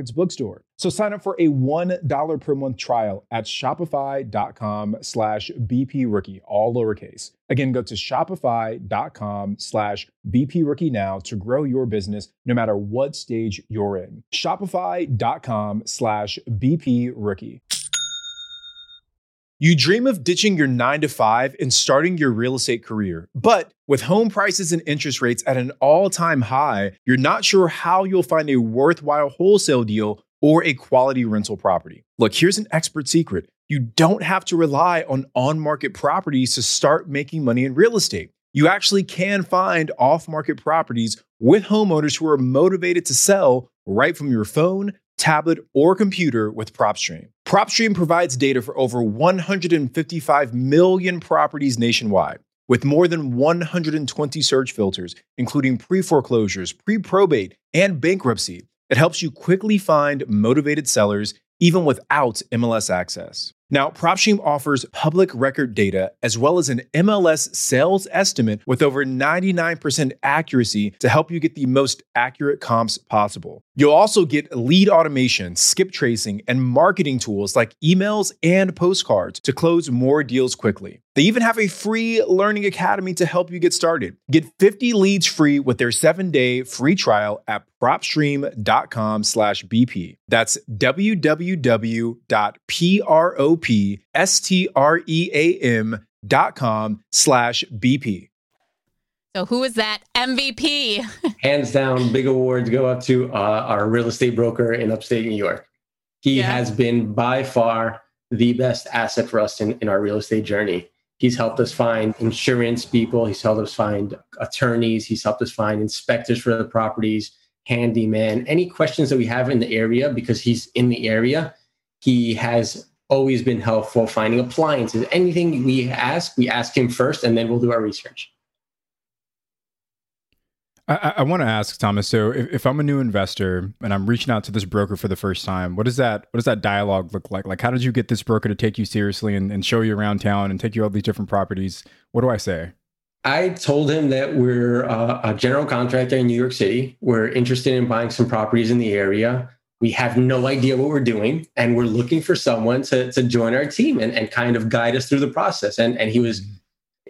pockets bookstore. So sign up for a $1 per month trial at shopify.com slash BP rookie, all lowercase. Again, go to shopify.com slash BP rookie now to grow your business no matter what stage you're in. Shopify.com slash BP rookie. You dream of ditching your nine to five and starting your real estate career. But with home prices and interest rates at an all time high, you're not sure how you'll find a worthwhile wholesale deal or a quality rental property. Look, here's an expert secret you don't have to rely on on market properties to start making money in real estate. you actually can find off market properties with homeowners who are motivated to sell right from your phone, tablet, or computer with PropStream. PropStream provides data for over 155 million properties nationwide. With more than 120 search filters, including pre foreclosures, pre probate, and bankruptcy, it helps you quickly find motivated sellers even without MLS access. Now, PropStream offers public record data as well as an MLS sales estimate with over 99% accuracy to help you get the most accurate comps possible. You'll also get lead automation, skip tracing, and marketing tools like emails and postcards to close more deals quickly. They even have a free learning academy to help you get started. Get 50 leads free with their 7-day free trial at propstream.com slash BP. That's www.propstream.com slash BP. So who is that MVP? Hands down, big awards go up to uh, our real estate broker in upstate New York. He yeah. has been by far the best asset for us in, in our real estate journey. He's helped us find insurance people. He's helped us find attorneys. He's helped us find inspectors for the properties, handyman, any questions that we have in the area because he's in the area. He has always been helpful finding appliances. Anything we ask, we ask him first and then we'll do our research. I, I want to ask Thomas. So, if, if, I'm a new investor and I'm reaching out to this broker for the first time, what does that what does that dialogue look like? Like, how did you get this broker to take you seriously and, and show you around town and take you all these different properties? What do I say? I told him that we're uh, a general contractor in New York City. We're interested in buying some properties in the area. We have no idea what we're doing, and we're looking for someone to, to join our team and, and kind of guide us through the process. And, and he was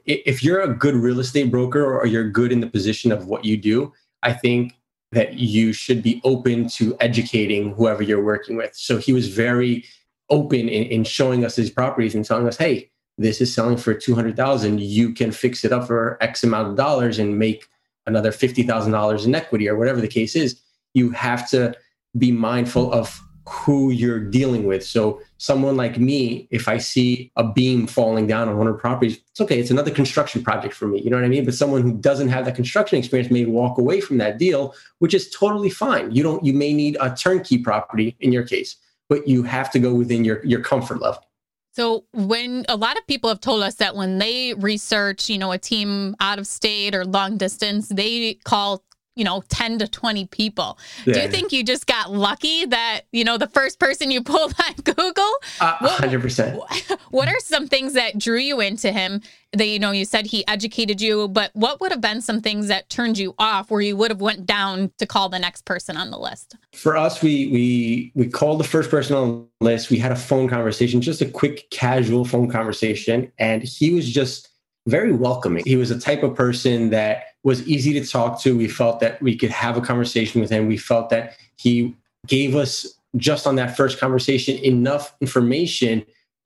if you're a good real estate broker or you're good in the position of what you do, I think that you should be open to educating whoever you're working with. So he was very open in, in showing us his properties and telling us, hey, this is selling for 200,000. You can fix it up for X amount of dollars and make another $50,000 in equity or whatever the case is. You have to be mindful of who you're dealing with. So someone like me, if I see a beam falling down on one of the properties, it's okay. It's another construction project for me. You know what I mean? But someone who doesn't have that construction experience may walk away from that deal, which is totally fine. You don't, you may need a turnkey property in your case, but you have to go within your, your comfort level. So when a lot of people have told us that when they research, you know, a team out of state or long distance, they call you know 10 to 20 people. Yeah. do you think you just got lucky that you know the first person you pulled on google? Uh, 100% what, what are some things that drew you into him that you know you said he educated you but what would have been some things that turned you off where you would have went down to call the next person on the list? For us we we we called the first person on the list. We had a phone conversation just a quick casual phone conversation and he was just very welcoming he was a type of person that was easy to talk to. We felt that we could have a conversation with him. We felt that he gave us just on that first conversation enough information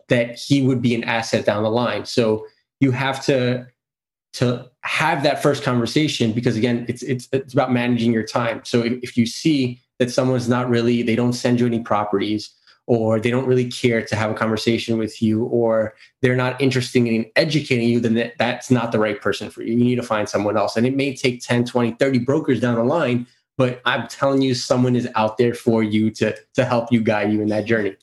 that he would be an asset down the line. So you have to to have that first conversation because again, it's it's it's about managing your time. So if, if you see that someone's not really they don't send you any properties or they don't really care to have a conversation with you or they're not interested in educating you then that's not the right person for you. You need to find someone else. And it may take 10 20 30 brokers down the line but i'm telling you someone is out there for you to to help you guide you in that journey.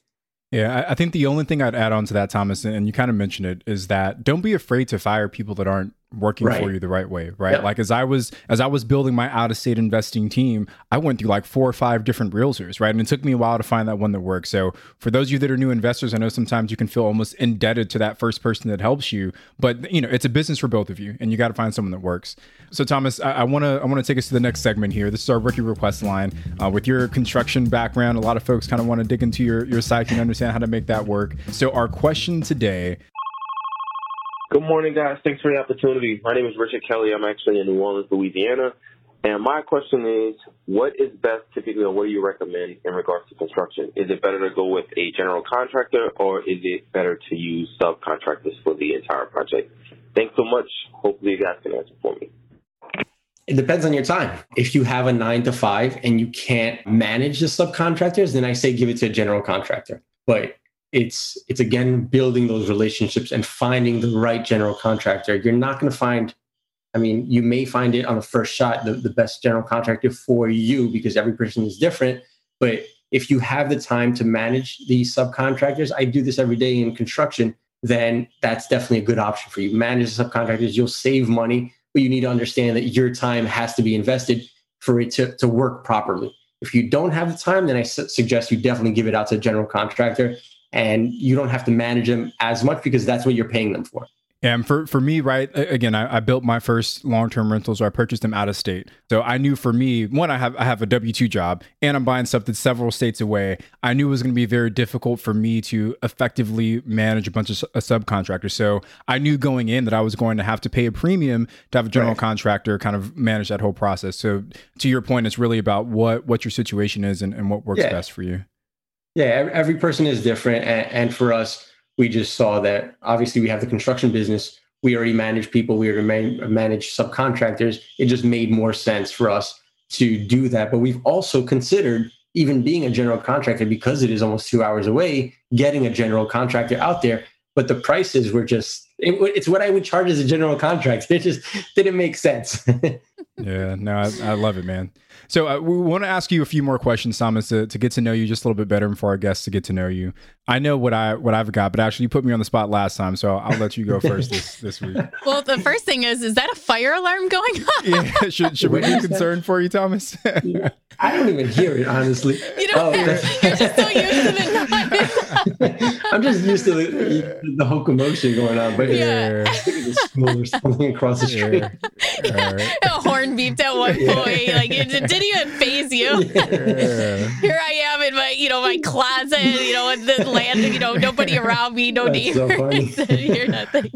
Yeah, I think the only thing I'd add on to that, Thomas, and you kind of mentioned it, is that don't be afraid to fire people that aren't working right. for you the right way, right? Yeah. Like as I was as I was building my out of state investing team, I went through like four or five different realtors, right? And it took me a while to find that one that works. So for those of you that are new investors, I know sometimes you can feel almost indebted to that first person that helps you, but you know it's a business for both of you, and you got to find someone that works. So Thomas, I want to I want to take us to the next segment here. This is our rookie request line. Uh, with your construction background, a lot of folks kind of want to dig into your your psyche and understand how to make that work. So our question today Good morning, guys. Thanks for the opportunity. My name is Richard Kelly. I'm actually in New Orleans, Louisiana. And my question is, what is best typically, or what do you recommend in regards to construction? Is it better to go with a general contractor, or is it better to use subcontractors for the entire project? Thanks so much. Hopefully, you guys can answer for me. It depends on your time. If you have a nine to five and you can't manage the subcontractors, then I say give it to a general contractor. But it's it's again building those relationships and finding the right general contractor you're not going to find I mean, you may find it on the first shot the, the best general contractor for you because every person is different. But if you have the time to manage these subcontractors, I do this every day in construction, then that's definitely a good option for you. Manage the subcontractors, you'll save money, but you need to understand that your time has to be invested for it to, to work properly. If you don't have the time, then I su- suggest you definitely give it out to a general contractor and you don't have to manage them as much because that's what you're paying them for. And for, for me, right, again, I, I built my first long term rentals or I purchased them out of state. So I knew for me, one, I have I have a W two job and I'm buying stuff that's several states away. I knew it was going to be very difficult for me to effectively manage a bunch of a subcontractors. So I knew going in that I was going to have to pay a premium to have a general right. contractor kind of manage that whole process. So to your point, it's really about what what your situation is and, and what works yeah. best for you. Yeah, every person is different, and, and for us we just saw that obviously we have the construction business. We already manage people. We already manage subcontractors. It just made more sense for us to do that. But we've also considered even being a general contractor because it is almost two hours away, getting a general contractor out there. But the prices were just, it, it's what I would charge as a general contractor. It just didn't make sense. yeah, no, I, I love it, man. So uh, we want to ask you a few more questions, Thomas, to, to get to know you just a little bit better, and for our guests to get to know you. I know what I what I've got, but actually you put me on the spot last time, so I'll let you go first this this week. Well, the first thing is, is that a fire alarm going off? yeah, should should we be concerned for you, Thomas? I don't even hear it, honestly. You don't. Oh, you're just so used to it. I'm just used to the, the whole commotion going on, but yeah, I think it's school or something across the street. Yeah. Right. A horn beeped at one point, like it didn't even phase you. Yeah. Here I am in my, you know, my closet, you know, in the land, you know, nobody around me, no That's neighbors. So hear nothing.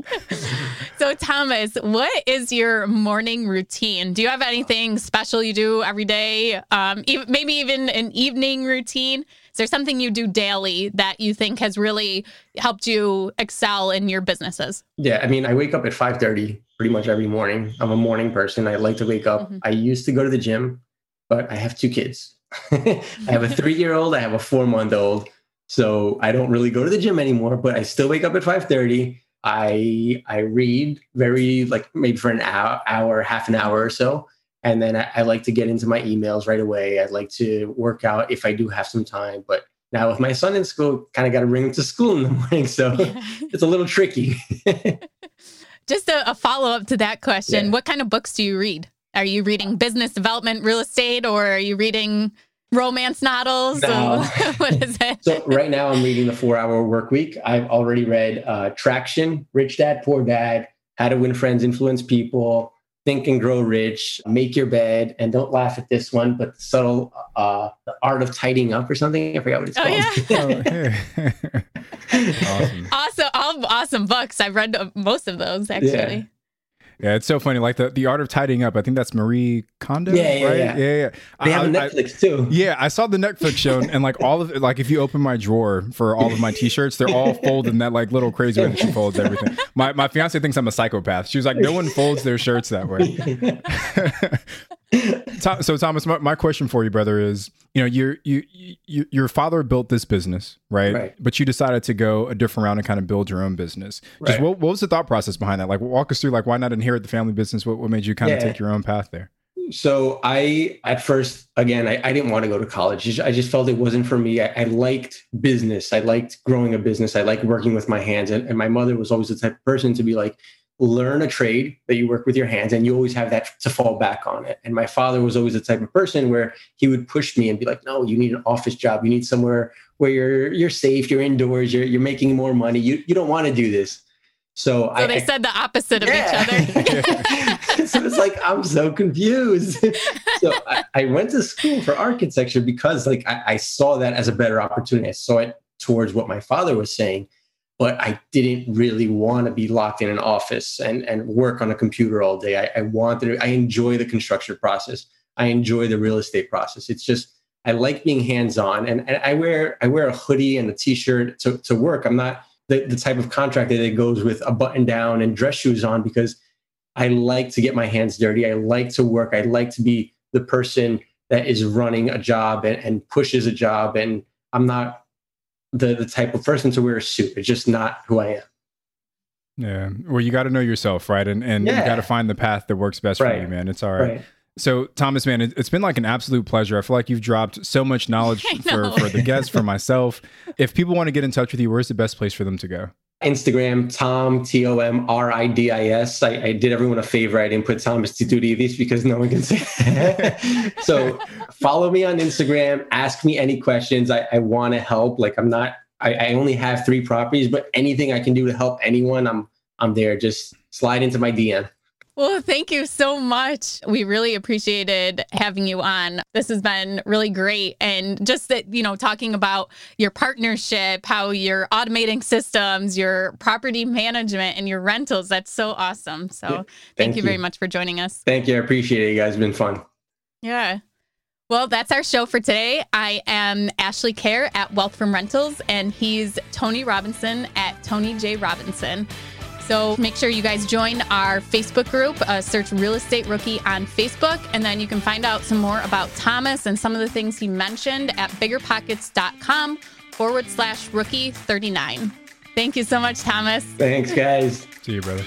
so, Thomas, what is your morning routine? Do you have anything special you do every day? Um, even, maybe even an evening routine? Is there something you do daily that you think has really helped you excel in your businesses? Yeah, I mean, I wake up at 5:30 pretty much every morning. I'm a morning person. I like to wake up. Mm-hmm. I used to go to the gym, but I have two kids. I have a 3-year-old, I have a 4-month-old. So I don't really go to the gym anymore, but I still wake up at 5:30. I I read very like maybe for an hour, hour half an hour or so. And then I, I, like to get into my emails right away. I'd like to work out if I do have some time. But now with my son in school, kind of got to bring him to school in the morning. So it's a little tricky. Just a, a follow up to that question. Yeah. What kind of books do you read? Are you reading business development, real estate, or are you reading romance novels? No. what is it? so right now I'm reading the Four Hour Work Week. I've already read uh, Traction, Rich Dad, Poor Dad, How to Win Friends, Influence People, Think and Grow Rich, Make Your Bed, and don't laugh at this one, but the subtle uh, the art of tidying up or something. I forgot what it's oh, called. Yeah. awesome. awesome. All awesome books. I've read most of those actually. Yeah. Yeah, it's so funny. Like the, the art of tidying up. I think that's Marie Kondo. Yeah, yeah, right? yeah. yeah, yeah. They have I, Netflix I, too. Yeah, I saw the Netflix show, and like all of like if you open my drawer for all of my T-shirts, they're all folded in that like little crazy way that she folds everything. My my fiance thinks I'm a psychopath. She was like, no one folds their shirts that way. so Thomas, my, my, question for you, brother, is you know you you you your father built this business, right? right? But you decided to go a different route and kind of build your own business. Right. Just what, what was the thought process behind that? Like, walk us through like why not inherit the family business? What what made you kind yeah. of take your own path there? So I at first again I, I didn't want to go to college. I just felt it wasn't for me. I, I liked business. I liked growing a business. I liked working with my hands. And, and my mother was always the type of person to be like, learn a trade that you work with your hands and you always have that to fall back on it. And my father was always the type of person where he would push me and be like, no, you need an office job. You need somewhere where you're you're safe, you're indoors, you're you're making more money. You you don't want to do this. So, so I, they said the opposite of yeah. each other. so it's like I'm so confused. so I, I, went to school for architecture because like I, I saw that as a better opportunity. I saw it towards what my father was saying but I didn't really want to be locked in an office and, and work on a computer all day. I, I wanted I enjoy the construction process. I enjoy the real estate process. It's just, I like being hands-on and, and I wear, I wear a hoodie and a t-shirt to, to work. I'm not the, the type of contractor that goes with a button down and dress shoes on because I like to get my hands dirty. I like to work. I like to be the person that is running a job and, and pushes a job. And I'm not the the type of person to wear a suit. It's just not who I am. Yeah. Well, you got to know yourself, right? And and Yeah. you got to find the path that works best for you, man. It's all right. Right. So, Thomas, man, it, it's been like an absolute pleasure. I feel like you've dropped so much knowledge I for, know. for the guests, for myself. If people want to get in touch with you, where's the best place for them to go? Instagram, Tom, T O M R I D I S. I did everyone a favor. I didn't put Thomas Tsitouridis because no one can say so follow me on Instagram. Ask me any questions. I, I want to help. Like I'm not, I, I only have three properties, but anything I can do to help anyone, I'm I'm there. Just slide into my DM. Well, thank you so much. We really appreciated having you on. This has been really great. And just that, you know, talking about your partnership, how you're automating systems, your property management, and your rentals. That's so awesome. So Yeah, thank, thank you very much for joining us. Thank you. I appreciate it. You guys It's been fun. Yeah. Well, that's our show for today. I am Ashley Kerr at Wealth from Rentals, and he's Tony Robinson at Tony J. Robinson. So make sure you guys join our Facebook group. Uh, search Real Estate Rookie on Facebook, and then you can find out some more about Thomas and some of the things he mentioned at biggerpockets.com forward slash rookie 39. Thank you so much, Thomas. Thanks, guys. See you, brother.